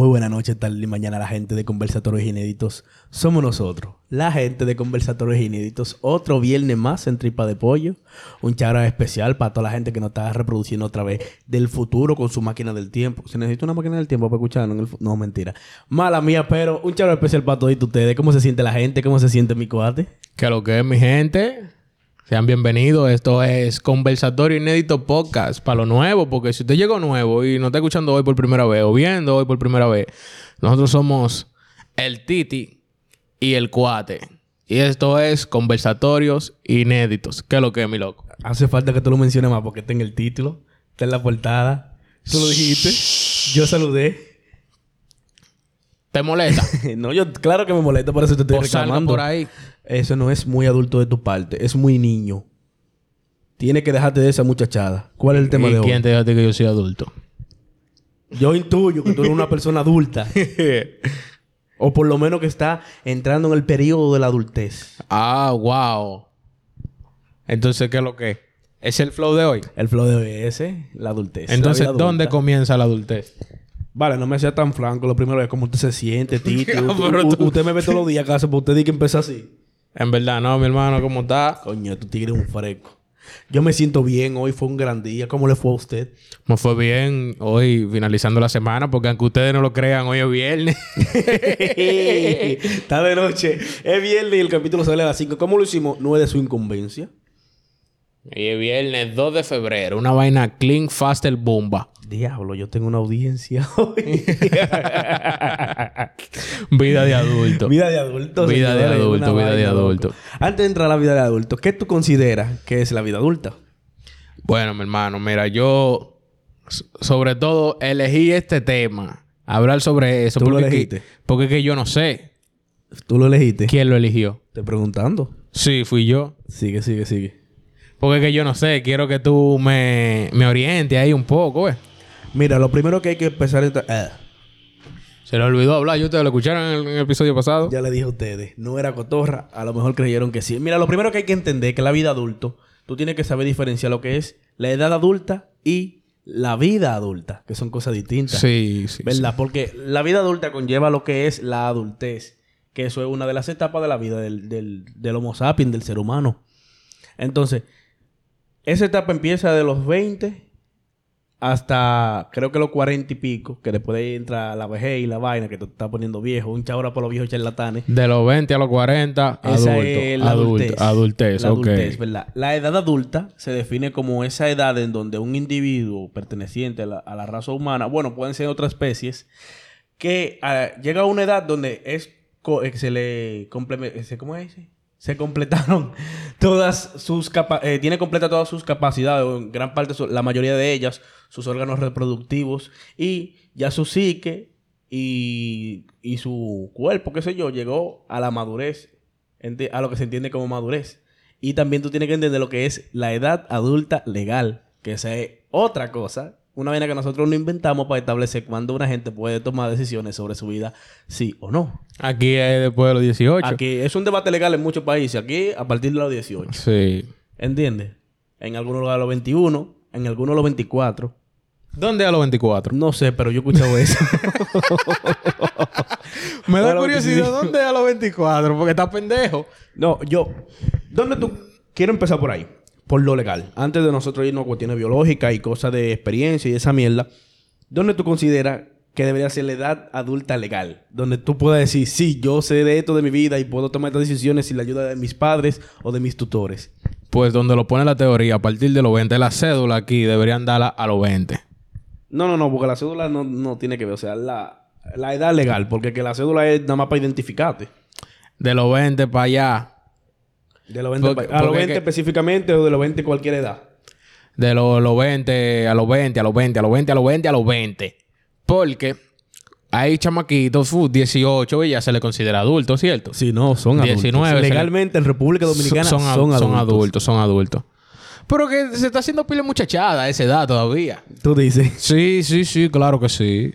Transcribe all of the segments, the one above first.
Muy buena noche, tarde y mañana la gente de Conversatorios Inéditos. Somos nosotros, la gente de Conversatorios Inéditos. Otro viernes más en Tripa de Pollo. Un chara especial para toda la gente que nos está reproduciendo otra vez del futuro con su máquina del tiempo. Si necesito una máquina del tiempo para escuchar, no, mentira. Mala mía, pero un chara especial para todos ustedes. ¿Cómo se siente la gente? ¿Cómo se siente mi cuate? Que lo que es mi gente. Sean bienvenidos. Esto es Conversatorio Inédito Podcast para lo nuevo. Porque si usted llegó nuevo y no está escuchando hoy por primera vez o viendo hoy por primera vez, nosotros somos el Titi y el Cuate. Y esto es Conversatorios Inéditos. ¿Qué es lo que es, mi loco? Hace falta que tú lo menciones más porque está en el título, está en la portada. Tú lo dijiste. Yo saludé. ¿Te molesta? no, yo claro que me molesta, por eso te estoy salga reclamando. por ahí. Eso no es muy adulto de tu parte, es muy niño. Tienes que dejarte de esa muchachada. ¿Cuál es el tema ¿Y de hoy? quién te ti que yo soy adulto? Yo intuyo que tú eres una persona adulta. o por lo menos que está entrando en el periodo de la adultez. ah, wow. Entonces, ¿qué es lo que es? ¿Es el flow de hoy? El flow de hoy es ese, la adultez. Entonces, la ¿dónde comienza la adultez? Vale, no me sea tan franco. Lo primero es cómo usted se siente, Titi. Usted me ve todos los días acaso, pero usted dice que empieza así. En verdad, no, mi hermano, ¿cómo está? Coño, tu tigre es un fresco. Yo me siento bien. Hoy fue un gran día. ¿Cómo le fue a usted? Me fue bien hoy, finalizando la semana, porque aunque ustedes no lo crean, hoy es viernes. Está de noche. Es viernes y el capítulo sale a las 5. ¿Cómo lo hicimos? No es de su incumbencia. Hoy es viernes 2 de febrero. Una vaina clean, faster, bomba. Diablo, yo tengo una audiencia hoy. Vida de adulto. vida de adulto. Vida de adulto, vida de adulto. loco. Antes de entrar a la vida de adulto, ¿qué tú consideras que es la vida adulta? Bueno, mi hermano, mira, yo sobre todo elegí este tema. Hablar sobre eso. ¿Tú lo porque, elegiste? que, porque que yo no sé ¿Tú lo elegiste? quién lo eligió. Te preguntando. Sí, fui yo. Sigue, sigue, sigue. Porque que yo no sé. Quiero que tú me, me orientes ahí un poco, ¿ves? Mira, lo primero que hay que empezar es... Ah, Se le olvidó hablar. ¿Y ustedes lo escucharon en el, en el episodio pasado? ya le dije a ustedes, no era cotorra. A lo mejor creyeron que sí. Mira, lo primero que hay que entender es que la vida adulto, tú tienes que saber diferenciar lo que es la edad adulta y la vida adulta, que son cosas distintas. Sí, sí. ¿Verdad? Porque la vida adulta conlleva lo que es la adultez. Que eso es una de las etapas de la vida del, del, del Homo sapiens, del ser humano. Entonces, esa etapa empieza de los 20 hasta creo que los 40 y pico. Que después de ahí entra la vejez y la vaina que te está poniendo viejo. Un chabra por los viejos charlatanes. De los 20 a los 40, Esa adulto. es la adultez. adultez, La edad adulta se define como esa edad en donde un individuo perteneciente a la, a la raza humana, bueno, pueden ser otras especies, que ah, llega a una edad donde es eh, se le compleme- se- ¿cómo es? Se completaron todas sus capacidades, tiene completa todas sus capacidades, en gran parte, la mayoría de ellas, sus órganos reproductivos y ya su psique y, y su cuerpo, qué sé yo, llegó a la madurez, a lo que se entiende como madurez. Y también tú tienes que entender lo que es la edad adulta legal, que esa es otra cosa, una vaina que nosotros no inventamos para establecer cuándo una gente puede tomar decisiones sobre su vida, sí o no. Aquí es después de los 18. Aquí es un debate legal en muchos países, aquí a partir de los 18. Sí. ¿Entiendes? En algunos lugares a los 21, en algunos a los 24. ¿Dónde a los 24? No sé, pero yo he escuchado eso. Me da curiosidad, 25. ¿dónde a los 24? Porque está pendejo. No, yo. ¿Dónde tú? Quiero empezar por ahí. Por lo legal. Antes de nosotros irnos a cuestiones biológicas y cosas de experiencia y esa mierda. ¿Dónde tú consideras que debería ser la edad adulta legal? Donde tú puedas decir, sí, yo sé de esto de mi vida y puedo tomar estas decisiones sin la ayuda de mis padres o de mis tutores. Pues donde lo pone la teoría, a partir de los 20, la cédula aquí deberían darla a los 20. No, no, no, porque la cédula no, no tiene que ver. O sea, la, la edad legal. Porque que la cédula es nada más para identificarte. De los 20 para allá. De los 20 Porque- a los porque 20 que- específicamente o de los 20 cualquier edad. De los, los 20 a los 20, a los 20, a los 20, a los 20, a los 20. Porque hay chamaquitos, fu, 18 y ya se le considera adulto, ¿cierto? Sí, no, son adultos. 19, Legalmente en República Dominicana son, son, ad- adultos. son adultos, son adultos. Pero que se está haciendo pila de muchachada a esa edad todavía. Tú dices. Sí, sí, sí, claro que sí.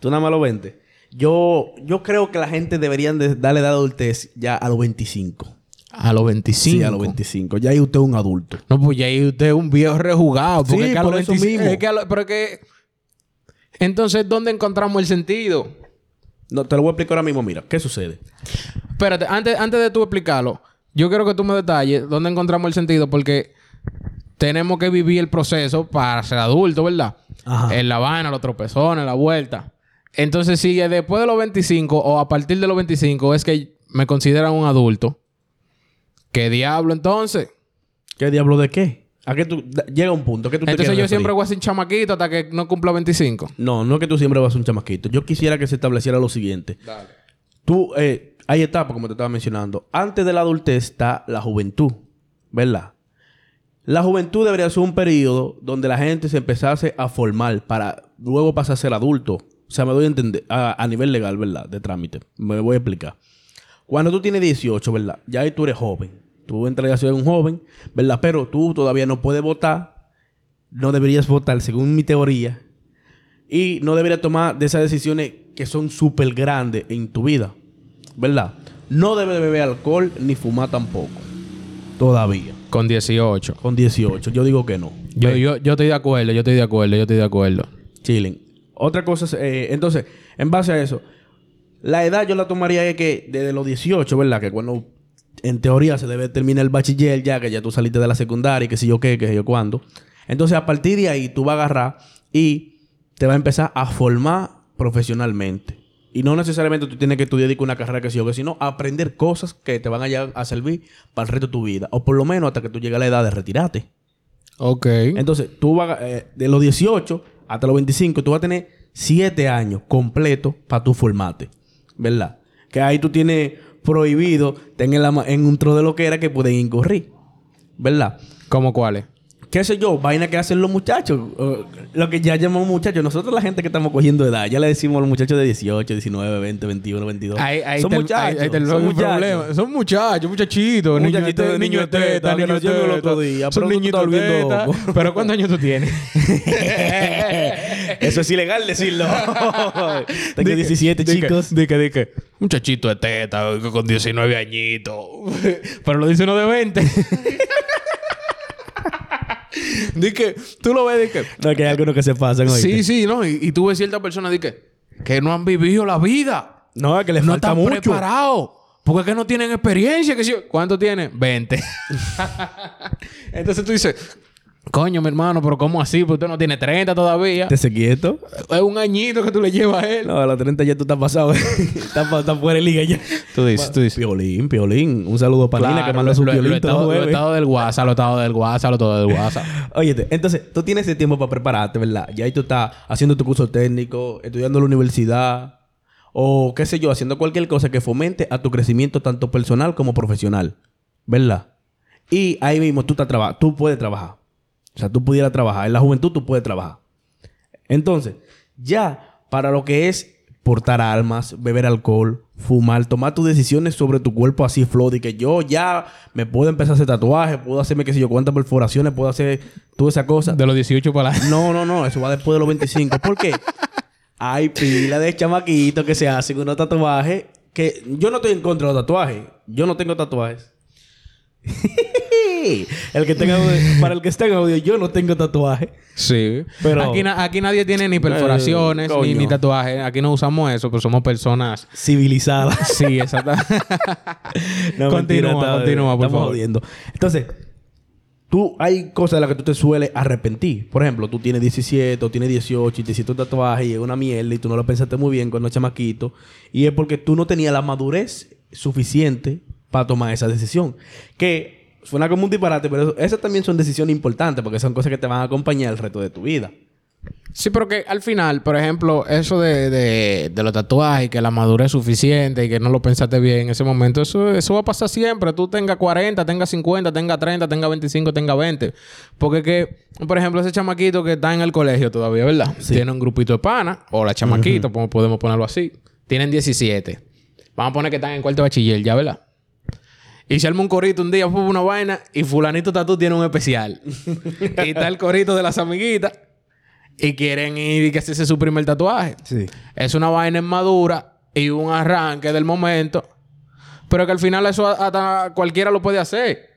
Tú nada más los 20. Yo, yo creo que la gente deberían de darle edad de adultez ya a los 25. A los 25. Sí, a los 25. Ya ahí usted es un adulto. No, pues ya ahí usted es un viejo rejugado. Porque Sí, es que a los eso 25 mismo. Es que a lo- pero es que Entonces, ¿dónde encontramos el sentido? No, te lo voy a explicar ahora mismo. Mira, ¿qué sucede? Espérate, antes, antes de tú explicarlo, yo quiero que tú me detalles dónde encontramos el sentido porque tenemos que vivir el proceso para ser adulto, ¿verdad? Ajá. En la vaina, los tropezones, la vuelta. Entonces, si después de los 25 o a partir de los 25 es que me consideran un adulto, ¿qué diablo entonces? ¿Qué diablo de qué? ¿A qué tú... Llega un punto que tú Entonces yo referir? siempre voy a ser chamaquito hasta que no cumpla 25. No, no es que tú siempre vas a ser un chamaquito. Yo quisiera que se estableciera lo siguiente. Tú, eh, hay etapas, como te estaba mencionando. Antes de la adultez está la juventud, ¿verdad? La juventud debería ser un periodo donde la gente se empezase a formar para luego pasar a ser adulto. O sea, me doy a entender, a, a nivel legal, ¿verdad? De trámite. Me voy a explicar. Cuando tú tienes 18, ¿verdad? Ya ahí tú eres joven. Tú entras a un joven, ¿verdad? Pero tú todavía no puedes votar. No deberías votar, según mi teoría. Y no deberías tomar de esas decisiones que son súper grandes en tu vida. ¿Verdad? No debes beber alcohol ni fumar tampoco. Todavía. Con 18. Con 18. Yo digo que no. Yo, yo, yo estoy de acuerdo, yo estoy de acuerdo, yo estoy de acuerdo. Chilling. Otra cosa eh, entonces, en base a eso... La edad yo la tomaría es que desde los 18, ¿verdad? Que cuando... En teoría se debe terminar el bachiller ya, que ya tú saliste de la secundaria, y que si yo qué, que si yo cuándo. Entonces, a partir de ahí, tú vas a agarrar y te va a empezar a formar profesionalmente. Y no necesariamente tú tienes que estudiar una carrera que sí o que sino aprender cosas que te van a, a servir para el resto de tu vida. O por lo menos hasta que tú llegues a la edad de retirarte. Ok. Entonces, tú vas, a- eh, de los 18 hasta los 25, tú vas a tener 7 años completos para tú formarte. ¿Verdad? Que ahí tú tienes prohibido la ma- en un tro de lo que era que pueden incurrir. ¿Verdad? ¿Cómo cuáles? ¿Qué sé yo? Vaina que hacen los muchachos. eh, lo que ya llamamos muchachos. Nosotros, la gente que estamos cogiendo edad, ya le decimos a los muchachos de 18, 19, 20, 21, 22. Ahí, ahí son el- muchachos. ahí- son muchachos. problema. Son muchachos, muchachitos. Muchachitos de teta, niño de teta, que niño de el teta. otro día, Son te niñitos teta. ¿Pero cuántos años tú tienes? Eso es ilegal decirlo. Tengo 17, chicos. Dique, dique. Muchachito de teta con 19 añitos. Pero lo dice uno de 20. Dice, tú lo ves, dice. No, que hay algunos que se pasan hoy. Sí, sí, ¿no? Y, y tú ves ciertas personas dice, que no han vivido la vida. No, es que les no falta están mucho. preparados. Porque es que no tienen experiencia. Que. ¿Cuánto tienen? 20. Entonces tú dices, coño, mi hermano, pero ¿cómo así? Porque usted no tiene 30 todavía. ¿Te se quieto? Es un añito que tú le llevas a él. No, a los 30 ya tú estás pasado. estás, pa- estás fuera de liga ya. Tú dices, tú dices. Piolín, Piolín. Un saludo para Nina que Claro, manda lo, su lo- piolín lo estado, lo estado del WhatsApp, lo estado del WhatsApp, lo estado del WhatsApp. Óyete, entonces tú tienes ese tiempo para prepararte, ¿verdad? Ya ahí tú estás haciendo tu curso técnico, estudiando en la universidad, o qué sé yo, haciendo cualquier cosa que fomente a tu crecimiento tanto personal como profesional, ¿verdad? Y ahí mismo tú, estás tú puedes trabajar. O sea, tú pudieras trabajar. En la juventud tú puedes trabajar. Entonces, ya para lo que es portar armas, beber alcohol, fumar, tomar tus decisiones sobre tu cuerpo así, flow, y que yo ya me puedo empezar a hacer tatuajes, puedo hacerme qué sé yo, cuántas perforaciones, puedo hacer toda esa cosa. De los 18 para la... No, no, no, eso va después de los 25. ¿Por qué? Hay pila de chamaquitos que se hacen unos tatuajes que yo no estoy en contra de los tatuajes. Yo no tengo tatuajes. El que tenga para el que esté en audio, yo no tengo tatuaje. Sí. Pero- Aquí, na- aquí nadie tiene ni perforaciones, Eh, ni, coño. ni tatuajes. Aquí no usamos eso, pero somos personas... Civilizada. Sí, exacto. No, Continúa, mentira, está- continúa, por estamos favor. jodiendo. Entonces, tú hay cosas de las que tú te sueles arrepentir. Por ejemplo, tú tienes 17 o tienes 18 y te hiciste un tatuaje y es una mierda y tú no lo pensaste muy bien cuando eras chamaquito. Y es porque tú no tenías la madurez suficiente para tomar esa decisión. Que suena como un disparate, pero esas también son decisiones importantes porque son cosas que te van a acompañar el resto de tu vida. Sí, pero que al final, por ejemplo, eso de, de, de los tatuajes, que la madurez es suficiente y que no lo pensaste bien en ese momento, eso, eso va a pasar siempre. Tú tengas 40, tengas 50, tengas 30, tengas 25, tengas 20. Porque que, por ejemplo, ese chamaquito que está en el colegio todavía, ¿verdad? Tiene un grupito de panas, o la chamaquita, como podemos ponerlo así. Tienen 17. Vamos a poner que están en cuarto de bachiller, ¿ya, verdad? Y se arma un corito un día, fue una vaina, y fulanito tatú tiene un especial. y está el corito de las amiguitas. Y quieren ir y que hacerse su primer tatuaje. Sí. Es una vaina inmadura y un arranque del momento. Pero que al final eso a- hasta cualquiera lo puede hacer.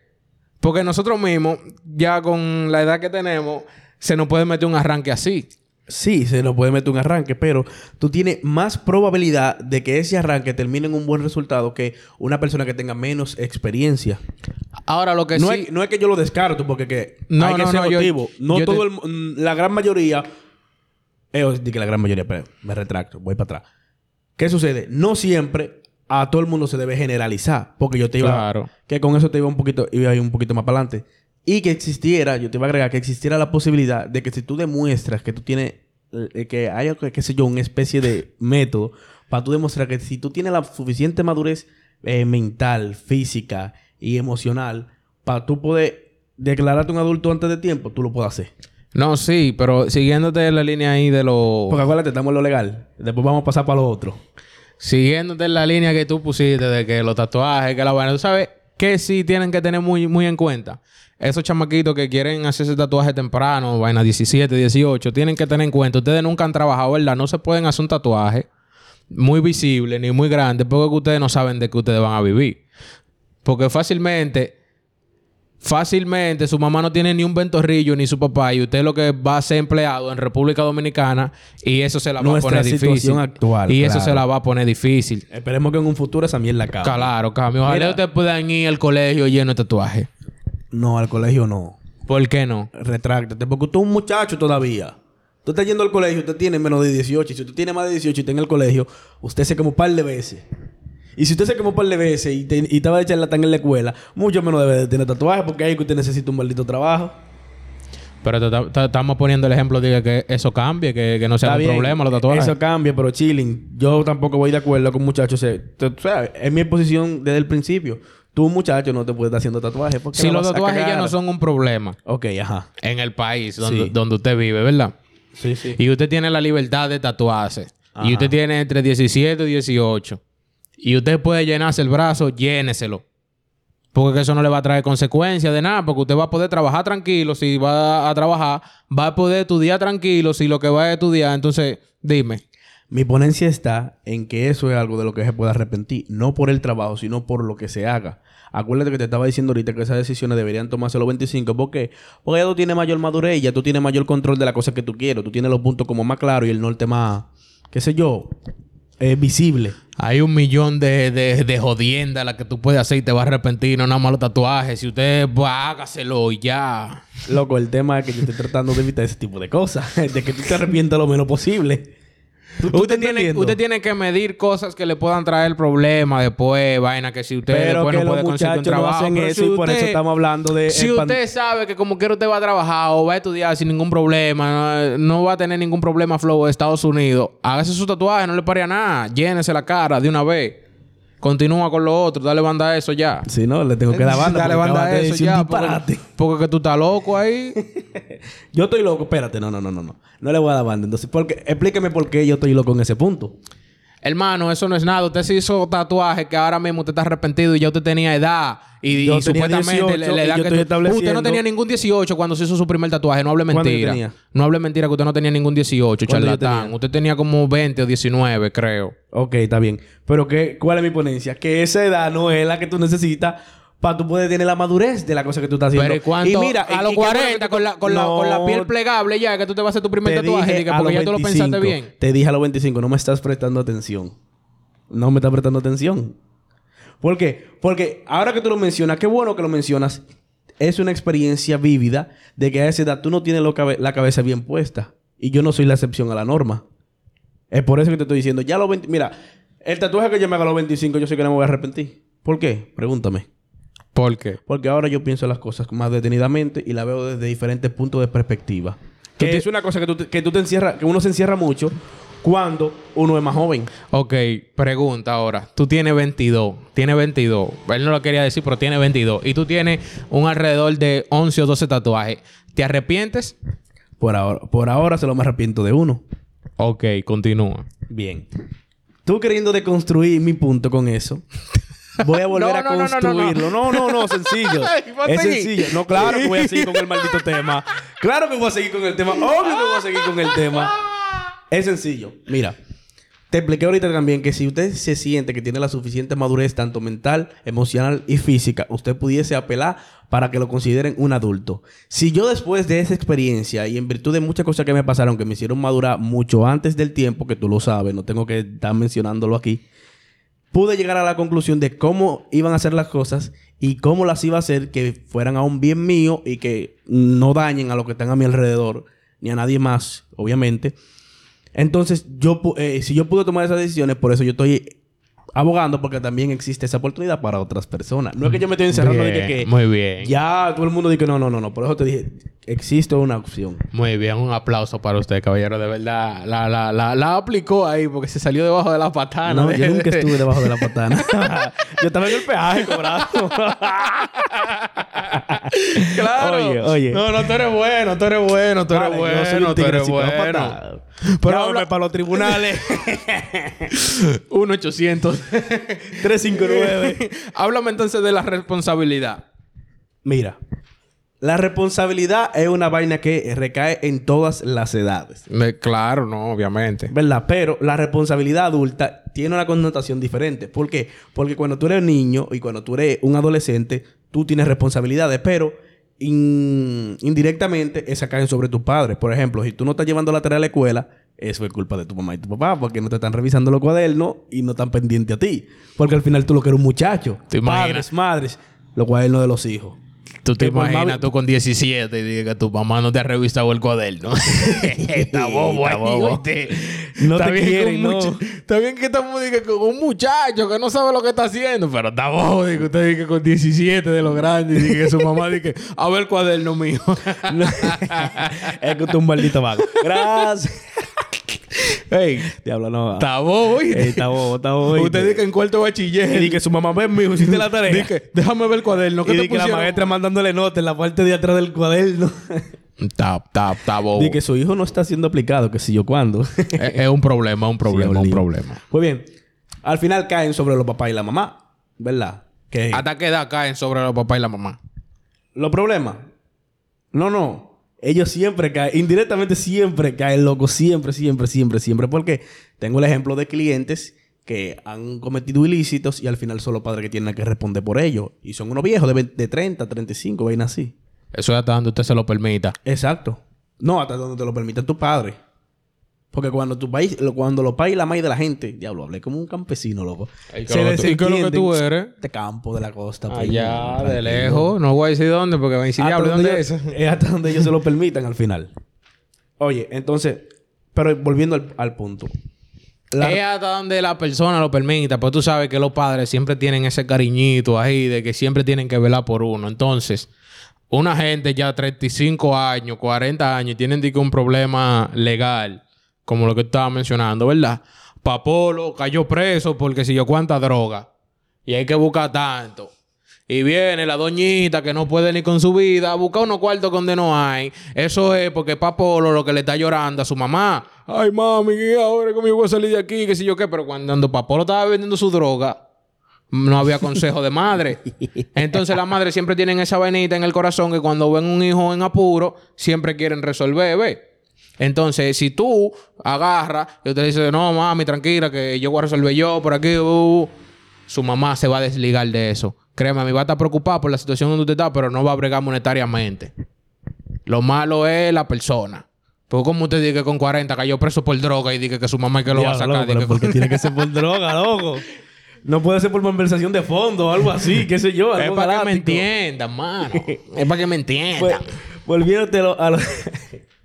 Porque nosotros mismos, ya con la edad que tenemos, se nos puede meter un arranque así. Sí, se lo puede meter un arranque, pero tú tienes más probabilidad de que ese arranque termine en un buen resultado que una persona que tenga menos experiencia. Ahora lo que no, sí... es, no es que yo lo descarto, porque que No, hay que no, ser no, yo- no yo todo te- el mm, la gran mayoría, eh, que la gran mayoría, pero me retracto, voy para atrás. ¿Qué sucede? No siempre a todo el mundo se debe generalizar, porque yo te iba Claro. que con eso te iba un poquito iba a ir un poquito más para adelante y que existiera, yo te iba a agregar que existiera la posibilidad de que si tú demuestras que tú tienes eh, que haya qué sé yo, una especie de método para tú demostrar que si tú tienes la suficiente madurez eh, mental, física y emocional para tú poder declararte un adulto antes de tiempo, tú lo puedes hacer. No, sí, pero siguiéndote la línea ahí de lo... Porque acuérdate, estamos en lo legal. Después vamos a pasar para lo otro. Siguiéndote en la línea que tú pusiste de que los tatuajes, que la vaina, tú sabes que sí tienen que tener muy, muy en cuenta. Esos chamaquitos que quieren hacerse tatuaje temprano, vaina 17, 18, tienen que tener en cuenta. Ustedes nunca han trabajado, ¿verdad? No se pueden hacer un tatuaje muy visible ni muy grande porque ustedes no saben de qué ustedes van a vivir. Porque fácilmente, fácilmente su mamá no tiene ni un ventorrillo ni su papá y usted lo que va a ser empleado en República Dominicana y eso se la va a poner difícil. situación actual, y eso se la va a poner difícil. Esperemos que en un futuro esa mierda acabe. Claro, cambio. Ojalá Mira. ustedes puedan ir al colegio lleno de tatuajes. No, al colegio no. ¿Por qué no? Retráctate, porque tú eres un muchacho todavía. Tú estás yendo al colegio, usted tiene menos de 18. Y si usted tiene más de 18 y está en el colegio, usted se quemó un par de veces. Y si usted se quemó un par de veces y, te- y estaba de charlatán en la escuela, mucho menos debe de tener tatuajes porque ahí que usted necesita un maldito trabajo. Pero estamos poniendo el ejemplo de que eso cambie, que, que no sea un problema los tatuajes. Eso cambia, pero chilling. Yo tampoco voy de acuerdo con muchachos. tú sabes, es mi posición desde el principio. Tú, muchacho, no te puedes estar haciendo tatuajes. porque Si los tatuajes ya no son un problema Ok, ajá. en el país donde, Sí. donde usted vive, ¿verdad? Sí, sí. Y usted tiene la libertad de tatuarse. Ajá. Y usted tiene entre 17 y 18. Y usted puede llenarse el brazo, lléneselo. Porque eso no le va a traer consecuencias de nada. Porque usted va a poder trabajar tranquilo. Si va a trabajar, va a poder estudiar tranquilo. Si lo que va a estudiar, entonces, dime. Mi ponencia está en que eso es algo de lo que se puede arrepentir, no por el trabajo, sino por lo que se haga. Acuérdate que te estaba diciendo ahorita que esas decisiones deberían tomarse los 25. ¿Por qué? Porque ya tú tienes mayor madurez, ya tú tienes mayor control de la cosa que tú quieres. Tú tienes los puntos como más claros y el norte más, qué sé yo, eh, visible. Hay un millón de, de, de jodiendas las que tú puedes hacer y te vas a arrepentir. No nada más los tatuajes. Si usted va, hágaselo y ya. Loco, el tema es que yo estoy tratando de evitar ese tipo de cosas. De que tú te arrepientas lo menos posible. ¿Tú- tú Usted tiene, usted tiene que medir cosas que le puedan traer problemas después, vaina que si usted Pero después que no puede conseguir un muchachos no trabajo. hacen Pero eso si y por eso usted- estamos hablando de... Si usted sabe que como quiera usted va a trabajar o va a estudiar sin ningún problema, no, no va a tener ningún problema flow de Estados Unidos, hágase su tatuaje, no le pare a nada, llénese la cara de una vez. Continúa con lo otro, dale banda a eso ya. Si no, le tengo que dar banda. Dale banda a eso ya. disparate. Porque, porque que tú estás loco ahí. Yo estoy loco. Espérate, no, no, no, no, no. No le voy a dar banda. Entonces, porque, explíqueme por qué yo estoy loco en ese punto. Hermano, eso no es nada. Usted se hizo tatuaje que ahora mismo usted está arrepentido y ya usted tenía edad. Y, Yo y tenía supuestamente 18 la y edad yo que estoy tú- Usted no tenía ningún 18 cuando se hizo su primer tatuaje. No hable ¿Cuándo yo mentira. tenía? No hable mentira que usted no tenía ningún 18, ¿Cuándo yo charlatán. tenía? Usted tenía como 20 o 19, creo. Ok, está bien. Pero ¿qué, ¿cuál es mi ponencia? Que esa edad no es la que tú necesitas para tú poder tener la madurez de la cosa que tú estás haciendo. Pero ¿y cuánto? mira, a y- los y qué bueno 40, que tú- con la, con, la, con la piel plegable ya, que tú te vas a hacer tu primer tatuaje. a porque los ya tú lo pensaste 25. bien. Te dije a los 25, no me estás prestando atención. No me estás prestando atención. ¿Por qué? Porque ahora que tú lo mencionas, qué bueno que lo mencionas. Es una experiencia vívida de que a esa edad tú no tienes lo cabe- la cabeza bien puesta. Y yo no soy la excepción a la norma. Es por eso que te estoy diciendo, ya los 20... Mira, el tatuaje que yo me haga a los 25, yo sé que no me voy a arrepentir. ¿Por qué? Pregúntame. ¿Por qué? Porque ahora yo pienso las cosas más detenidamente y la veo desde diferentes puntos de perspectiva. Que es una cosa que, tú, te- que tú te encierras, que uno se encierra mucho cuando uno es más joven. Ok, pregunta ahora. Tú tienes 22. Tienes 22. Él no lo quería decir, pero tiene 22. Y tú tienes un alrededor de 11 o 12 tatuajes. ¿Te arrepientes? Por ahora, por ahora solo me arrepiento de uno. Ok, continúa. Bien. Tú queriendo deconstruir mi punto con eso. Voy a volver No, a no, construirlo. No, no, no, sencillo. Es sencillo. No, claro que voy a seguir con el maldito tema. Claro que voy a seguir con el tema. Obvio que voy a seguir con el tema. Es sencillo. Mira, Te expliqué ahorita también que si usted se siente que tiene la suficiente madurez, tanto mental, emocional y física, usted pudiese apelar para que lo consideren un adulto. Si yo después de esa experiencia y en virtud de muchas cosas que me pasaron que me hicieron madurar mucho antes del tiempo, que tú lo sabes, no tengo que estar mencionándolo aquí, pude llegar a la conclusión de cómo iban a ser las cosas y cómo las iba a hacer que fueran a un bien mío y que no dañen a lo que están a mi alrededor, ni a nadie más, obviamente. Entonces, yo, eh, si yo pude tomar esas decisiones, por eso yo estoy abogando porque también existe esa oportunidad para otras personas. No es que yo me estoy encerrando de que, muy bien. ya todo el mundo dice no, no, no, no. Por eso te dije, existe una opción. Muy bien, un aplauso para usted, caballero. De verdad, la, la, la, la aplicó ahí porque se salió debajo de la patana. No, yo nunca estuve debajo de la patana. yo estaba en el peaje cobrando. claro. Oye, oye. No, no, tú eres bueno, tú eres bueno, tú eres Vale, yo soy bueno, tú eres bueno. Pero habla- para los tribunales. 1-800. 359. Háblame entonces de la responsabilidad. Mira, la responsabilidad es una vaina que recae en todas las edades. Me- claro, no, obviamente. ¿Verdad? Pero la responsabilidad adulta tiene una connotación diferente. ¿Por qué? Porque cuando tú eres niño y cuando tú eres un adolescente, tú tienes responsabilidades, pero in- indirectamente esas caen sobre tus padres. Por ejemplo, si tú no estás llevando la tarea a la escuela, eso es culpa de tu mamá y tu papá, porque no te están revisando los cuadernos y no están pendientes a ti. Porque al final tú lo que eres un muchacho. ¿Te imaginas? Padres, madres, los cuadernos de los hijos. Tú te Que imaginas tú con 17 y digas que tu mamá no te ha revisado el cuaderno. está bobo Está bobo. No Está te bien quieren, que un no. Está bien que estamos diga, con un muchacho que no sabe lo que está haciendo, pero está bobo que usted diga con 17 de los grandes y que su mamá diga, a ver el cuaderno mío. es que tú un maldito vago. Gracias. Ey, Diablo, no. está bobo, está bobo, está bobo. Usted dice que en cuarto Y bachiller. di que su mamá ve, mijo, hiciste la tarea. Di que, déjame ver el cuaderno. ¿Qué y te que la maestra mandándole notas en la parte de atrás del cuaderno. Está, está, está bobo. Di que su hijo no está siendo aplicado, que si yo cuándo. es, es un problema, un problema, Sí, un lío. problema. Pues bien, al final caen sobre los papás y la mamá, ¿verdad? Que ¿Hasta qué edad caen sobre los papás y la mamá? los problemas. No, no. Ellos siempre caen, indirectamente siempre caen locos, siempre, siempre, siempre, siempre. Porque tengo el ejemplo de clientes que han cometido ilícitos y al final son los padres que tienen que responder por ello. Y son unos viejos de, 20 de 30, 35, vaina así. Eso es hasta donde usted se lo permita. Exacto. No, hasta donde te lo permitan tus padres. Porque cuando tu país, lo- cuando los pais y la maíz de la gente, diablo, hablé como un campesino, loco. ¿Y qué es lo que tú- y qué es lo que tú eres? De campo, de la costa. Allá, de lejos. No voy a decir dónde porque va a decir, Hasta diablo, ¿dónde es es hasta donde ellos se lo permitan al final. Oye, entonces, pero volviendo al, al punto. La- Es hasta donde la persona lo permita. Pues tú sabes que los padres siempre tienen ese cariñito ahí de que siempre tienen que velar por uno. Entonces, una gente ya 35 años, 40 años, y tienen de que un problema legal, como lo que tú estabas mencionando, ¿verdad? Papolo cayó preso porque si yo cuánta droga. Y hay que buscar tanto. Y viene la doñita que no puede ni con su vida a buscar unos cuartos donde no hay. Eso es porque Papolo lo que le está llorando a su mamá. Ay, mami, ¿y ahora cómo yo voy a salir de aquí? Que si yo qué. Pero cuando Papolo estaba vendiendo su droga, no había consejo de madre. Entonces las madres siempre tienen esa venita en el corazón que cuando ven un hijo en apuro, siempre quieren resolver, ¿ve? Entonces, si tú agarras y usted dice, no, mami, tranquila, que yo voy a resolver yo por aquí, uh, uh", su mamá se va a desligar de eso. Créeme, mí va a estar preocupada por la situación donde usted está, pero no va a bregar monetariamente. Lo malo es la persona. Porque como usted dice que con 40 cayó preso por droga y dice que su mamá es que lo va a sacar. loco, di pero que- porque tiene que ser por droga, loco. No puede ser por conversación de fondo o algo así, qué sé yo. Es para que me entiendan, mano. es para que me entiendan. Pues, volviéndote a lo-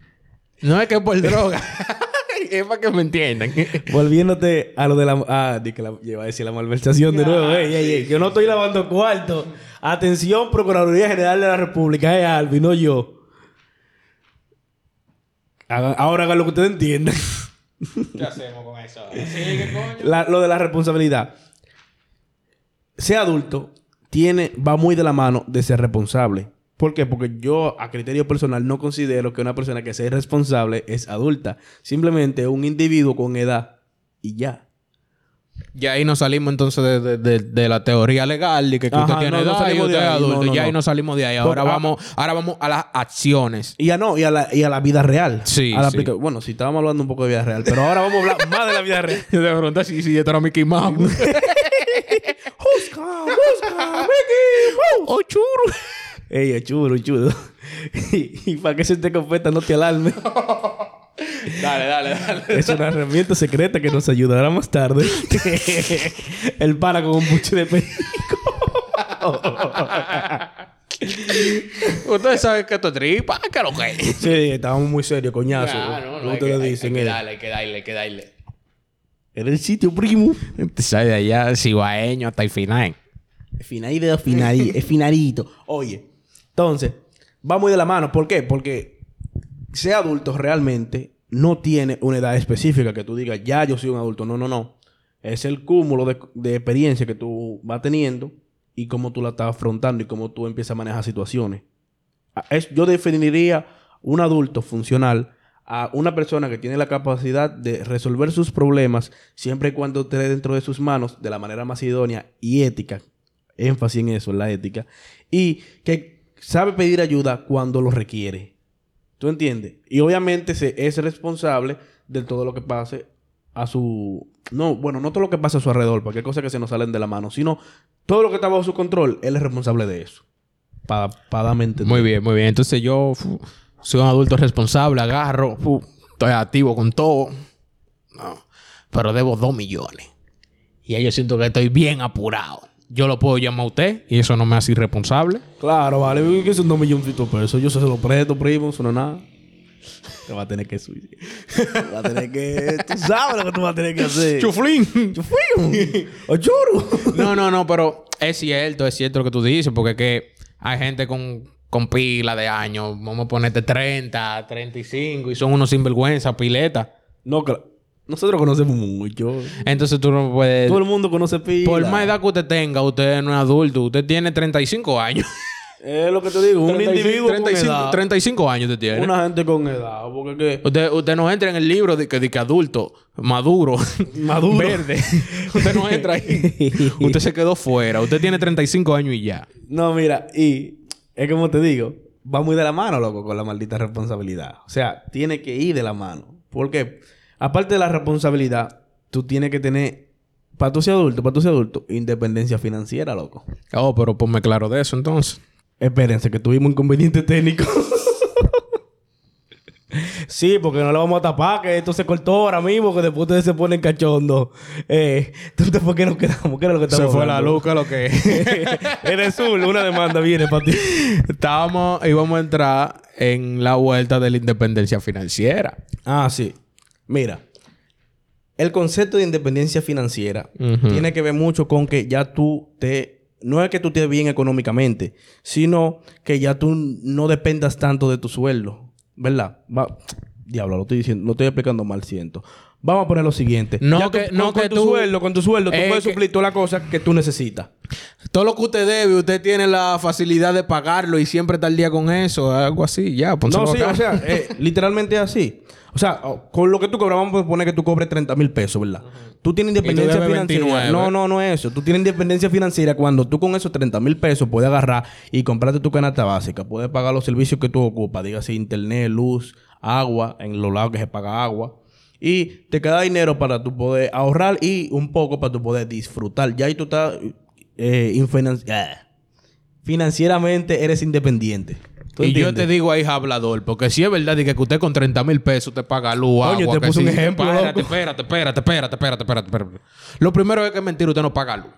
No es que por droga. es para que me entiendan. Volviéndote a lo de la... Ah, di que la, iba a decir la malversación de nuevo. Ey, ey, ey. Yo no estoy lavando cuarto. Atención, Procuraduría General de la República. Es Albi, no yo. Hagan- ahora hagan lo que ustedes entiendan. ¿Qué hacemos con eso? Sigue, coño. La- lo de la responsabilidad. Ser adulto tiene, va muy de la mano de ser responsable. ¿Por qué? Porque yo, a criterio personal, no considero que una persona que sea irresponsable es adulta. Simplemente un individuo con edad y ya. Ya ahí nos salimos entonces de, de- de- de la teoría legal de que, que usted tiene no, no edad y usted de es ahí, adulto. no, ya ahí no. nos salimos de ahí. Ahora Porque- ah, vamos, ahora vamos a las acciones. Y a no, y a la, y a la vida real. Sí, A la sí. aplica- Bueno, si estábamos hablando un poco de vida real, pero ahora vamos a hablar más de la vida real. Yo te pregunté si, si esto era Mickey Mouse. ¡Busca, busca, Mickey! ¡Oh, churro! Ey, es chulo, chulo. y, y para que se te confeta, no te alarmes. Dale, dale, dale. Es una herramienta secreta que nos ayudará más tarde. El pana con un buche de perico. Ustedes saben que esto es tripa. ¿Qué lo que es? Sí, estábamos muy serios, coñazo. Ah, no, no, ustedes que- dicen, hay que eh. darle, hay que darle, hay que darle. Era el sitio, primo. Tú sabes, de allá, ciguaeño hasta el final. Finadito, finadito, es finadito. Oye, entonces, va muy de la mano. ¿Por qué? Porque ser adulto realmente no tiene una edad específica que tú digas, ya yo soy un adulto. No, no, no. Es el cúmulo de, experiencia que tú vas teniendo y cómo tú la estás afrontando y cómo tú empiezas a manejar situaciones. A- es- yo definiría un adulto funcional a una persona que tiene la capacidad de resolver sus problemas siempre y cuando esté dentro de sus manos de la manera más idónea y ética. Énfasis en eso, en la ética. Y que sabe pedir ayuda cuando lo requiere. ¿Tú entiendes? Y obviamente se, es responsable de todo lo que pase a su... No, bueno, no todo lo que pasa a su alrededor, porque hay cosas que se nos salen de la mano, sino todo lo que está bajo su control, él es responsable de eso. Para. Muy bien, muy bien. Entonces yo soy un adulto responsable, agarro, estoy activo con todo. Pero debo dos millones. Y ahí yo siento que estoy bien apurado. Yo lo puedo llamar a usted y eso no me hace irresponsable. Claro, vale. Que son dos milloncitos de pesos. Yo se lo presto, primo. Eso no es nada. Te va a tener que subir. Va a tener que... Tú sabes lo que tú vas a tener que hacer. ¡Chuflín! ¡Chufío! ¡O churu! no, no, no, pero es cierto, es cierto lo que tú dices, porque es que hay gente con, con pila de años, vamos a ponerte 30, 35, y son unos sinvergüenza, pileta. No, claro. Nosotros conocemos mucho. Entonces tú no puedes... Todo el mundo conoce pila. Por más edad que usted tenga, usted no es adulto, usted tiene 35 años. Es lo que te digo. Un 35, individuo 35, con edad. 35 años usted tiene. Una gente con edad. Porque que... Usted, usted no entra en el libro de que, de que adulto, maduro, Maduro. verde. usted no entra ahí. usted se quedó fuera. Usted tiene 35 años y ya. No, mira. Y... Es como te digo. Va muy de la mano, loco, con la maldita responsabilidad. O sea, tiene que ir de la mano. Porque... Aparte de la responsabilidad, tú tienes que tener... Para tú ser adulto, para tú ser adulto, independencia financiera, loco. Oh, pero ponme claro de eso entonces. Espérense, que tuvimos inconveniente técnico. sí, porque no lo vamos a tapar, que esto se cortó ahora mismo, que después ustedes se ponen cachondo. Eh, ¿tú- ¿Por qué nos quedamos? ¿Qué era lo que Se fue la luz, lo que Eres azul, una demanda viene para ti. Estábamos, íbamos a entrar en la vuelta de la independencia financiera. Ah, sí. Mira, el concepto de independencia financiera tiene que ver mucho con que ya tú te... No es que tú estés bien económicamente, sino que ya tú no dependas tanto de tu sueldo. ¿Verdad? Va... Diablo, lo estoy diciendo, lo estoy explicando mal, siento. Vamos a poner lo siguiente. No Ya que- con, no con que tu tú- sueldo, con tu sueldo, tú Eh, puedes que- suplir todas las cosas que tú necesitas. Todo lo que usted debe, usted tiene la facilidad de pagarlo y siempre está al día con eso, algo así, ya. No, sí, acá. o sea, eh, literalmente es así. O sea, o- con lo que tú cobras, vamos a poner que tú cobres 30 mil pesos, ¿verdad? Tú tienes independencia financiera. 29. No, no, no es eso. Tú tienes independencia financiera cuando tú con esos 30 mil pesos puedes agarrar y comprarte tu canasta básica. Puedes pagar los servicios que tú ocupas, dígase internet, luz, agua, en los lados que se paga agua. Y te queda dinero para tú poder ahorrar y un poco para tú poder disfrutar. Ya ahí tú estás eh, ah. financieramente eres independiente. ¿Tú Y yo te digo ahí, hablador, porque si es verdad que usted con 30 mil pesos te paga luz, agua, te puse un sí, ejemplo, Espérate, espérate, espérate, espérate, espérate, espérate, espérate. Lo primero es que es mentira, usted no paga luz.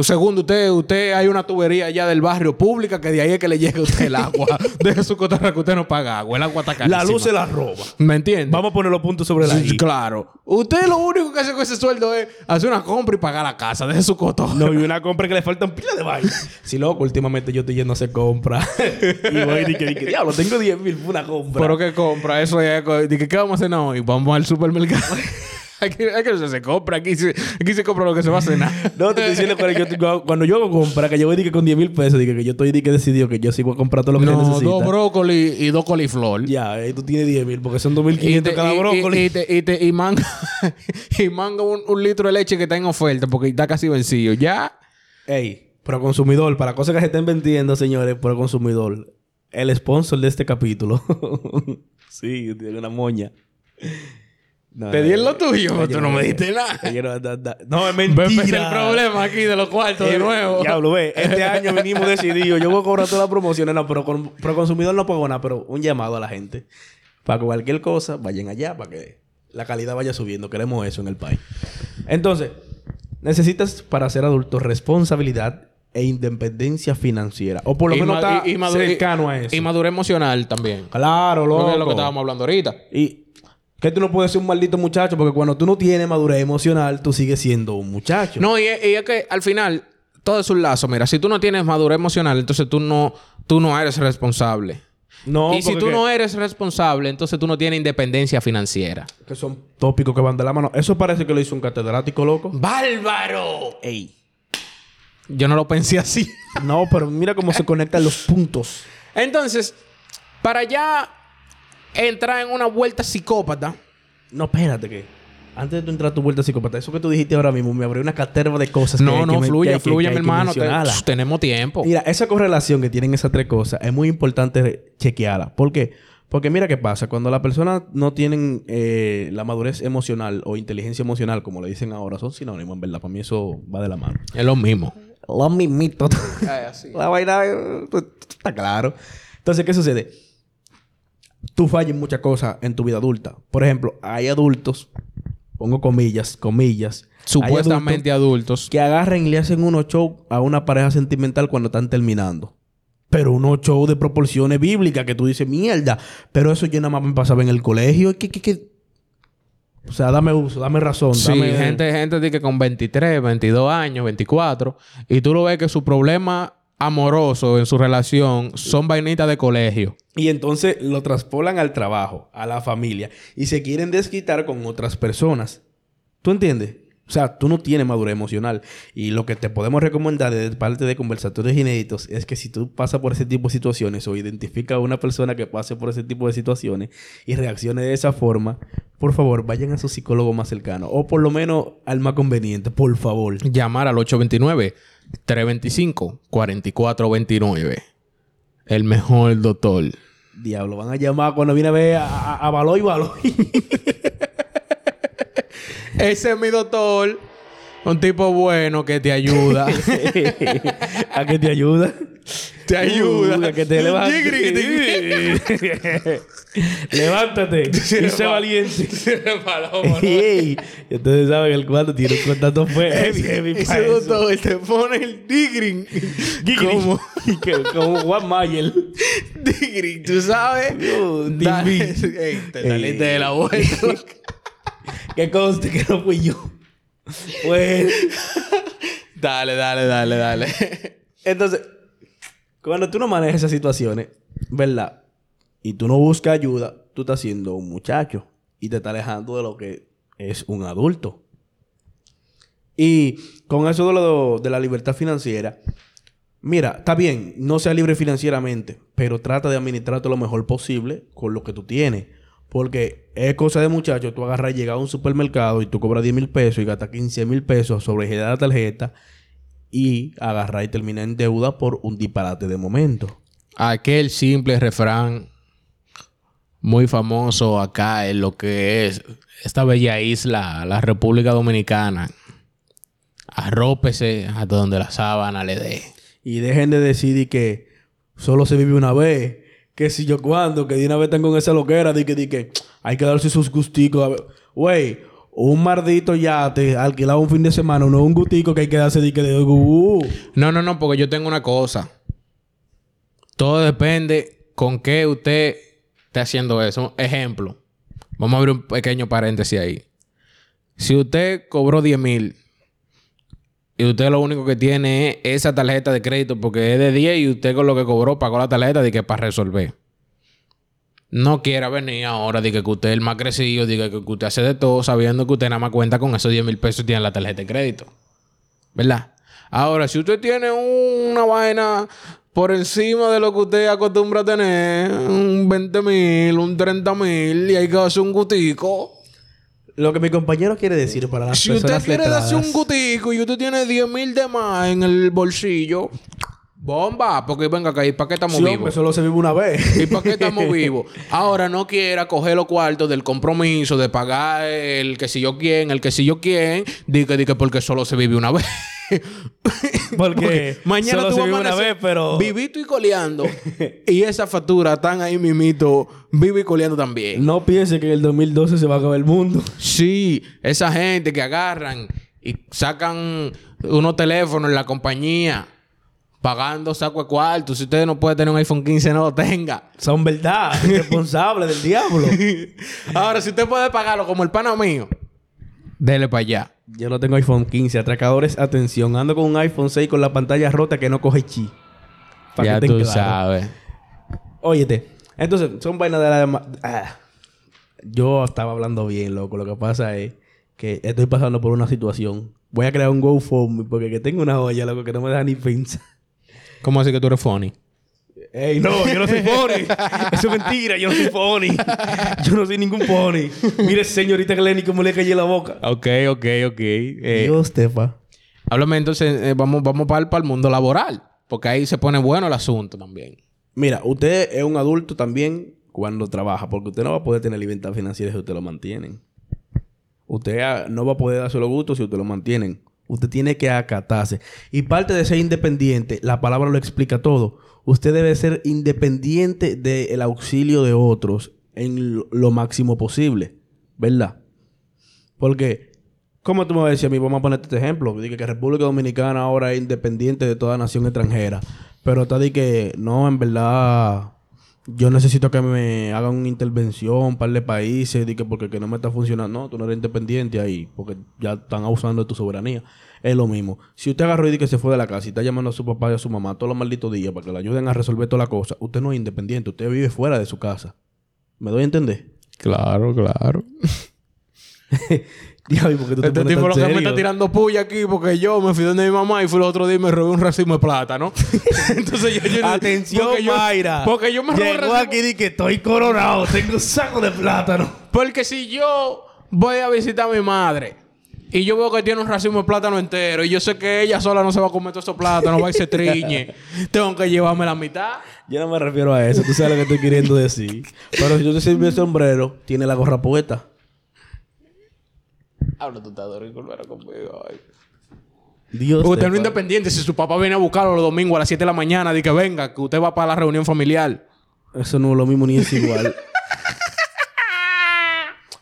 Segundo, usted, usted hay una tubería allá del barrio pública que de ahí es que le llega a usted el agua. Deje su cotarra que usted no paga agua. El agua está carísima. La luz se la roba. ¿Me entiende? Vamos a poner los puntos sobre la Sí, I. claro. Usted lo único que hace con ese sueldo es hacer una compra y pagar la casa. Deje su cotorra. No, y una compra que le faltan pila de vaina. Si loco, últimamente yo estoy yendo a hacer compra. y voy y que, diablo, tengo 10 mil por una compra. Pero qué compra, eso es. ¿qué vamos a hacer hoy? Vamos al supermercado. Aquí, aquí no se compra. Aquí se, aquí se compra lo que se va a cenar. No, te estoy diciendo cuando yo, cuando- yo hago compra, que yo voy dije, con 10 mil pesos, dije que yo estoy dije, decidido que yo sigo a comprar todo lo que no, necesita. dos brócoli y dos coliflor. Ya, ahí tú tienes 10 mil porque son 2.500 Y, te- cada y- brócoli. y, y te- y te- y manga, y manga un, un litro de leche que está en oferta porque está casi vencido. Ya. Ey, pro consumidor, para cosas que se estén vendiendo, señores, pro consumidor. El sponsor de este capítulo. sí, tiene una moña. No, Te di en lo tuyo, pero tú no me diste nada. no, da- da- no, es mentira. ese es el problema aquí de los cuartos de Eh, nuevo. Diablo, ve. Este año venimos decididos. Yo voy a cobrar todas las promociones. No, pero con, pro consumidor no pago nada. Pero un llamado a la gente. Para que cualquier cosa, vayan allá. Para que la calidad vaya subiendo. Queremos eso en el país. Entonces, necesitas para ser adulto responsabilidad e independencia financiera. O por lo Y menos está y- y cercano a eso. Y madurez emocional también. claro, Lo loco. que es lo que estábamos hablando ahorita. Y que tú no puedes ser un maldito muchacho. Porque cuando tú no tienes madurez emocional, tú sigues siendo un muchacho. No, y, y es que al final todo es un lazo. Mira, si tú no tienes madurez emocional, entonces tú no, tú no eres responsable. No, y si tú que- no eres responsable, entonces tú no tienes independencia financiera. Que son tópicos que van de la mano. Eso parece que lo hizo un catedrático, loco. ¡Bárbaro! Ey. Yo no lo pensé así. No, pero mira cómo se conectan los puntos. Entonces, para ya entrar en una vuelta psicópata, No, espérate que... Antes de tú entrar a tu vuelta psicópata, eso que tú dijiste ahora mismo me abrió una caterva de cosas. que no, que no, que fluye, hay que- fluye, mi hermano. te- mencionarla. pff, tenemos tiempo. Mira, esa correlación que tienen esas tres cosas es muy importante chequearla. ¿Por qué? Porque mira qué pasa. Cuando las personas no tienen eh, la madurez emocional o inteligencia emocional, como le dicen ahora, son sinónimos, en verdad. Para mí eso va de la mano. Es lo mismo. Lo mismito. La vaina eh, pues, está claro. Entonces, ¿qué sucede? Tú fallas en muchas cosas en tu vida adulta. Por ejemplo, hay adultos, pongo comillas, comillas, Supuestamente adultos adultos. que agarran y le hacen unos shows a una pareja sentimental cuando están terminando. Pero unos shows de proporciones bíblicas que tú dices, mierda, pero eso yo nada más me pasaba en el colegio. ¿Qué, qué, qué? O sea, dame uso, dame razón. Sí, dame... gente, gente de que con 23, 22 años, 24, y tú lo ves que su problema amoroso en su relación son vainitas de colegio. Y entonces lo traspolan al trabajo, a la familia, y se quieren desquitar con otras personas. ¿Tú entiendes? O sea, tú no tienes madurez emocional. Y lo que te podemos recomendar de parte de conversatorios inéditos es que si tú pasas por ese tipo de situaciones o identificas a una persona que pase por ese tipo de situaciones y reaccione de esa forma, por favor, vayan a su psicólogo más cercano. O por lo menos al más conveniente, por favor. Llamar al 829-325-4429. El mejor doctor. Diablo, van a llamar cuando viene a ver a, a, a Baloy Baloy. Ese es mi doctor. Un tipo bueno que te ayuda. ¿A que te ayuda? te ayuda. Uh, a que te levantes. Levántate. y sé valiente. Ey, y ustedes saben que el cuarto tiene un contacto fue heavy, heavy Ese doctor te pone el digring. Como, como Juan Mayer. digring, tú sabes. Uh, Dale. Digring. Ey, te saliste de la vuelta. Que conste que no fui yo. Bueno. dale, dale, dale, dale. Entonces, cuando tú no manejas esas situaciones, ¿verdad? Y tú no buscas ayuda, tú estás siendo un muchacho y te estás alejando de lo que es un adulto. Y con eso de, lo, de la libertad financiera, mira, está bien, no sea libre financieramente, pero trata de administrarte lo mejor posible con lo que tú tienes. Porque es cosa de muchacho, tú agarras y llegas a un supermercado y tú cobras 10 mil pesos y gastas 15 mil pesos sobre la tarjeta y agarrar y terminar en deuda por un disparate de momento. Aquel simple refrán muy famoso acá en lo que es esta bella isla, la República Dominicana. Arrópese hasta donde la sábana le dé. Y dejen de decidir que solo se vive una vez. Que si yo cuando, que de una vez están con esa loquera, de que, de que hay que darse sus gusticos. Güey, un maldito yate alquilado un fin de semana, no un gustico que hay que darse de que de uh. No, no, no, porque yo tengo una cosa. Todo depende con qué usted esté haciendo eso. Ejemplo. Vamos a abrir un pequeño paréntesis ahí. Si usted cobró 10 mil y usted lo único que tiene es esa tarjeta de crédito porque es de 10 y usted con lo que cobró pagó la tarjeta de que para resolver. no quiera venir ahora, diga que usted es el más crecido, diga que usted hace de todo, sabiendo que usted nada más cuenta con esos 10 mil pesos y tiene la tarjeta de crédito. ¿Verdad? Ahora, si usted tiene una vaina por encima de lo que usted acostumbra tener, un 20 mil, un 30 mil, y hay que hacer un gutico. Lo que mi compañero quiere decir para las Si usted personas quiere letradas- darse un gutico y usted tiene 10 mil de más en el bolsillo, bomba, porque venga acá, ¿y para qué estamos Sí, vivos? hombre, solo se vive una vez. ¿Y para qué estamos vivos? Ahora no quiera coger los cuartos del compromiso de pagar el que si yo quién, el que si yo quién, diga, diga porque solo se vive una vez. Porque mañana solo tú vas a una vez, pero... Vivito y coleando. y esa factura están ahí mimito, vivo y coleando también. No piense que en el 2012 se va a acabar el mundo. Sí, esa gente que agarran y sacan unos teléfonos en la compañía pagando saco de cuarto. Si usted no puede tener un iPhone 15, no lo tenga. Son verdad, responsables del diablo. Ahora, si usted puede pagarlo como el pana mío, dele para allá. Yo no tengo iPhone 15. Atracadores, atención. Ando con un iPhone 6 con la pantalla rota que no coge chi. Pa' ya que tú estén claros. sabes. Óyete. Entonces, son vainas de la... Ah. Yo estaba hablando bien, loco. Lo que pasa es que estoy pasando por una situación. Voy a crear un GoFundMe porque que tengo una olla, loco, que no me deja ni pensar. ¿Cómo así que tú eres funny? Ey, no, yo no soy pony. Eso es mentira, yo no soy pony. Yo no soy ningún pony. Mire, señorita Glenny, cómo le cayó la boca. Ok, ok, ok. Eh, Dios, Tefa. háblame entonces, eh, vamos, vamos para el, mundo laboral. Porque ahí se pone bueno el asunto también. Mira, usted es un adulto también cuando trabaja, porque usted no va a poder tener libertad financiera si usted lo mantienen. Usted ah, no va a poder darse los gustos si usted lo mantienen. Usted tiene que acatarse. Y parte de ser independiente, la palabra lo explica todo. Usted debe ser independiente del auxilio de otros en lo- máximo posible. ¿Verdad? Porque, ¿cómo tú me vas a mí? Vamos a ponerte este ejemplo. Que República Dominicana ahora es independiente de toda nación extranjera. Pero está de que, no, en verdad, yo necesito que me hagan una intervención, un par de países, de que porque que no me está funcionando. No, tú no eres independiente ahí, porque ya están abusando de tu soberanía. Es lo mismo. Si usted agarró y dice que se fue de la casa y está llamando a su papá y a su mamá todos los malditos días para que le ayuden a resolver toda la cosa, usted no es independiente, usted vive fuera de su casa. ¿Me doy a entender? Claro, claro. Diablo, ¿por qué tú te Este tipo lo que me está tirando puya aquí porque yo me fui donde mi mamá y fui el otro día y me robé un racimo de plátano. Entonces yo, yo Atención, porque yo- Mayra. Porque yo me robé Llegó aquí y que estoy coronado, tengo un saco de plátano. Porque si yo voy a visitar a mi madre y yo veo que tiene un racimo de plátano entero y yo sé que ella sola no se va a comer todos esos plátanos, va y se triñe, tengo que llevarme la mitad. Yo no me refiero a eso, tú sabes lo que estoy queriendo decir. Pero si tú te sirves el sombrero, tiene la gorra puesta. Habla tu disculpa conmigo. ay. Dios Usted te no es independiente. Si su papá viene a buscarlo los domingos a las 7 de la mañana, di que venga, que usted va para la reunión familiar. Eso no es lo mismo ni es igual.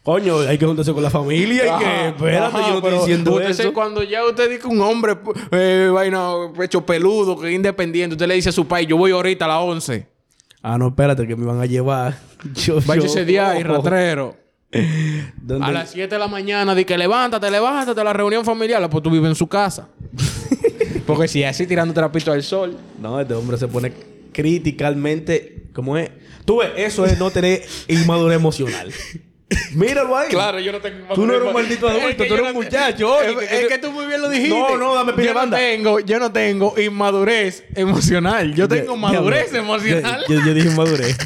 Coño, hay que juntarse con la familia y que... Espérate, ajá, yo no estoy diciendo usted eso. cuando ya usted dice que un hombre, eh, vaina, pecho peludo, que es independiente, usted le dice a su país, yo voy ahorita a las 11. Ah, no, espérate, que me van a llevar. Yo, Vaya yo- ese día y ratrero. ¿Dónde- A las 7 de la mañana, di que levántate, levántate a la reunión familiar, pues tú vives en su casa. Porque si es así tirando trapito al sol. No, este hombre se pone criticalmente... ¿Cómo es? Tú ves, eso es no tener inmadurez emocional. Míralo ahí. yo no tengo Tú no eres un maldito adulto, Es que tú eres yo un no- muchacho, Es, que- es que- que tú muy bien lo dijiste. No, no, dame pila yo no tengo, yo no tengo inmadurez emocional. Yo tengo Diablo. madurez emocional. Yo, yo- yo dije inmadurez.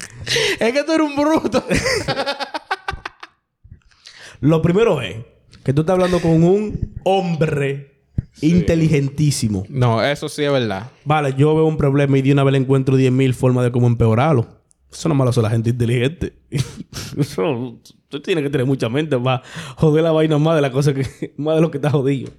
es que tú eres un bruto. Lo primero es que tú estás hablando con un hombre inteligentísimo. no, eso sí es verdad. Vale, yo veo un problema y de una vez le encuentro 10.000 formas de cómo empeorarlo. Eso no es malo hace la gente inteligente. Eso, tú tienes que tener mucha mente para joder la vaina más de la cosa que... Más de lo que está jodido.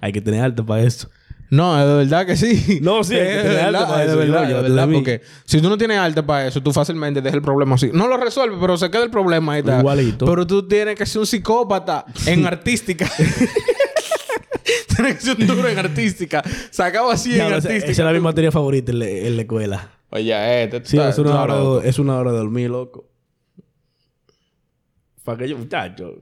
Hay que tener arte para eso. No, de verdad que sí. No, sí, es de verdad, para es de verdad, te verdad. Porque si tú no tienes arte para eso, tú fácilmente dejas el problema así. No lo resuelves, pero se queda el problema ahí está. Igualito. Pero tú tienes que ser un psicópata en artística. tienes que ser un duro en artística. Sacado así en artística. esa es la mi materia favorita en la, escuela. Oye, este... Sí, es una, hora de, es una hora de dormir, loco. Para aquellos muchachos.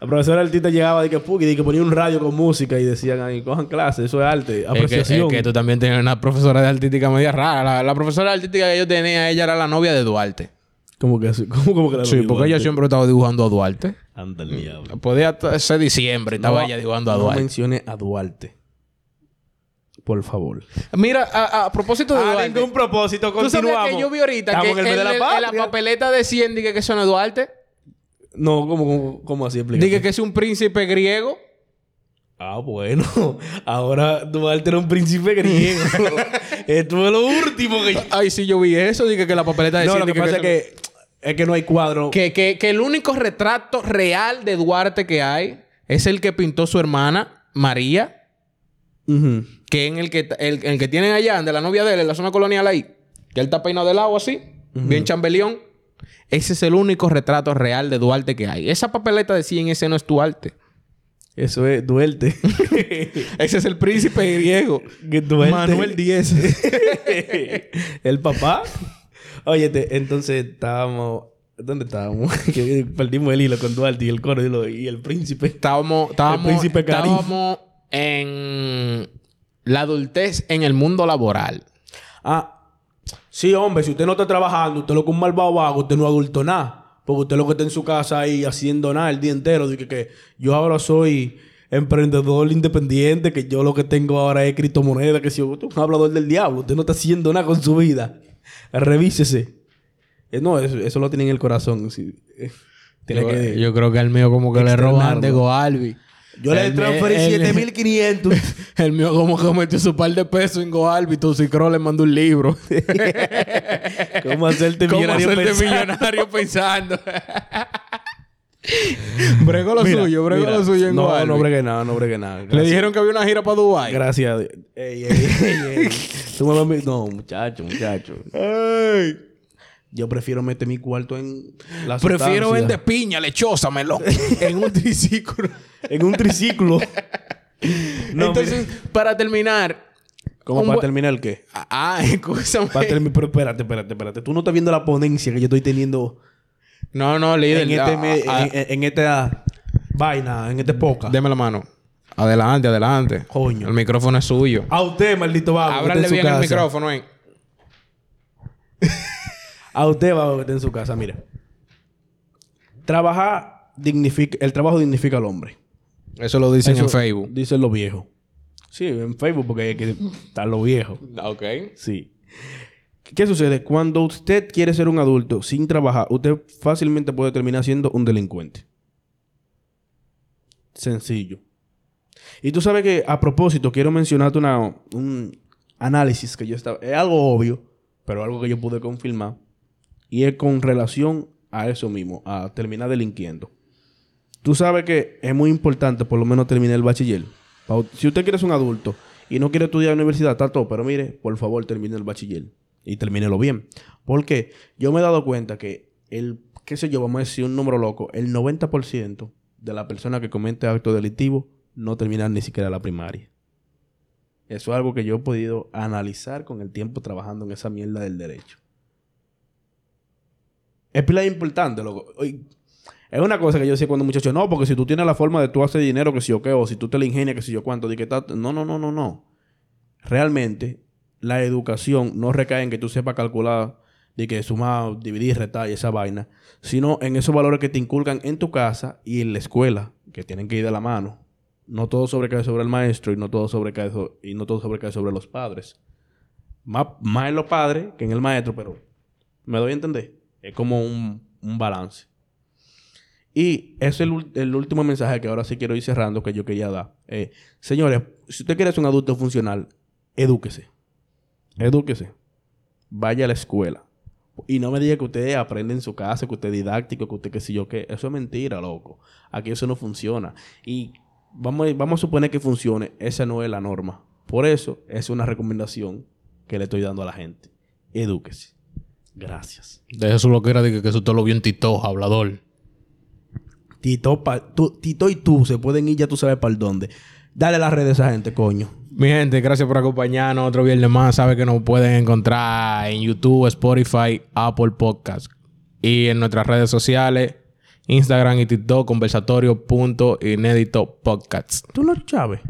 La profesora artista llegaba de que, "Puki", de que ponía un radio con música y decían ahí, cojan clase, eso es arte, Es que, apreciación. es que tú también tienes una profesora de artística media rara. La, la profesora de artística que yo tenía, ella era la novia de Duarte. ¿Cómo que así? ¿Cómo, cómo que la Sí, porque ella siempre estaba dibujando a Duarte. Anda el diablo. Podía t- ser diciembre, estaba No, ella dibujando a No Duarte. mencione a Duarte. Por favor. Mira, a, a propósito de A Duarte. ningún propósito, ¿Tú sabías continuamos. que yo vi ahorita Estamos que en el mes de la en, la papeleta de 100 dije que no es Duarte? No, ¿cómo, cómo, cómo así? Explícate. Dije que es un príncipe griego. Ah, bueno. Ahora Duarte era un príncipe griego. Esto es lo último que... Ay, sí, yo vi eso. Dije que la papeleta de No, 100 lo que pasa es que... Es que no hay cuadro. que, que, que el único retrato real de Duarte que hay es el que pintó su hermana, María. Que en el que, el, el que tienen allá, de la novia de él, en la zona colonial ahí, que él está peinado de lado así, bien chambeleón. Ese es el único retrato real de Duarte que hay. Esa papeleta de 100, ese no es Duarte. Eso es Duarte. Ese es el príncipe griego. Que Duarte. Manuel Díez. el papá. Oye, entonces estábamos... ¿Dónde estábamos? que perdimos el hilo con Duarte y el coro y, lo- y el príncipe. estábamos, estábamos, príncipe estábamos en la adultez en el mundo laboral. Ah, sí, hombre, si usted no está trabajando, usted lo que un malvado vago, usted no es adulto nada. Porque usted lo que está en su casa ahí haciendo nada el día entero. Dice que yo ahora soy emprendedor independiente, que yo lo que tengo ahora es criptomoneda, que si usted es un hablador del diablo, usted no está haciendo nada con su vida. Revísese. Eh, no, eso, eso lo tiene en el corazón. sí. Eh, Tiene Yo, que... yo creo que al mío como que le roban de. Goalbi. Yo le El- transferí el- 7500. El mío como que metió su par de pesos en Goalbi. Tu Cicro le mandó un libro. ¿Cómo hacerte ¿Cómo millonario hacerte pensando? millonario pensando? bregó lo Mira, suyo, mira. lo suyo en No, no bregué nada, no bregué nada. Le dijeron que había una gira para Dubai. Gracias. Ey, ey, ey, ey. Tú me No, muchacho, muchacho. Yo prefiero meter mi cuarto en la Prefiero vender piña, lechosa, melón. en un triciclo. En un triciclo. no, Entonces, para terminar... ¿Cómo para terminar el qué? Ah, escúchame. Para Pero espérate, espérate, espérate. Tú no estás viendo la ponencia que yo estoy teniendo No, no, líder. en, este, ah, me- ah, en, en- en esta vaina, en este poca. Deme la mano. Adelante, adelante. Coño. El micrófono es suyo. A usted, maldito vago. su bien el casa. micrófono, eh. A usted va que está en su casa, mira. Trabajar dignifica, el trabajo dignifica al hombre. Eso lo dicen Eso en Facebook. Dicen los viejos. Sí, en Facebook porque hay que estar los viejos. Ok. Sí. ¿Qué sucede? Cuando usted quiere ser un adulto sin trabajar, usted fácilmente puede terminar siendo un delincuente. Sencillo. Y tú sabes que, a propósito, quiero mencionarte una, un análisis que yo estaba... Es algo obvio, pero algo que yo pude confirmar. Y es con relación a eso mismo, a terminar delinquiendo. Tú sabes que es muy importante por lo menos terminar el bachiller. Si usted quiere ser un adulto y no quiere estudiar en la universidad, está todo, pero mire, por favor, termine el bachiller y termínelo bien. Porque yo me he dado cuenta que el, qué sé yo, vamos a decir un número loco, el 90% de las personas que cometen actos delictivos no terminan ni siquiera la primaria. Eso es algo que yo he podido analizar con el tiempo trabajando en esa mierda del derecho. Es pila importante, loco. Es una cosa que yo decía cuando muchachos, no, porque si tú tienes la forma de tú hacer dinero, que si yo qué, o si tú te la ingenias, que si yo cuánto, di que. No, no, no, no, no. Realmente, la educación no recae en que tú sepas calcular, de que sumar, dividir, restar y esa vaina, sino en esos valores que te inculcan en tu casa y en la escuela, que tienen que ir de la mano. No todo sobrecae sobre el maestro y no todo sobrecae, so- y no todo sobrecae sobre los padres. Más, más en los padres que en el maestro, pero me doy a entender. Es como un, un balance. Y ese es el, el último mensaje que ahora sí quiero ir cerrando que yo quería dar. Eh, señores, si usted quiere ser un adulto funcional, edúquese. Edúquese. Vaya a la escuela. Y no me diga que usted aprende en su casa, que usted es didáctico, que usted qué sé yo qué. Eso es mentira, loco. Aquí eso no funciona. Y vamos, vamos a suponer que funcione. Esa no es la norma. Por eso es una recomendación que le estoy dando a la gente. Edúquese. Gracias. Deje su loquera de que, que eso te lo vio en Tito, hablador. Tito, pa- tú- Tito y tú se pueden ir ya tú sabes para dónde. Dale las redes a esa gente, coño. Mi gente, gracias por acompañarnos otro viernes más. Sabe que nos pueden encontrar en YouTube, Spotify, Apple Podcast. Y en nuestras redes sociales, Instagram y TikTok, conversatorio.inédito podcast. Tú no, Chávez.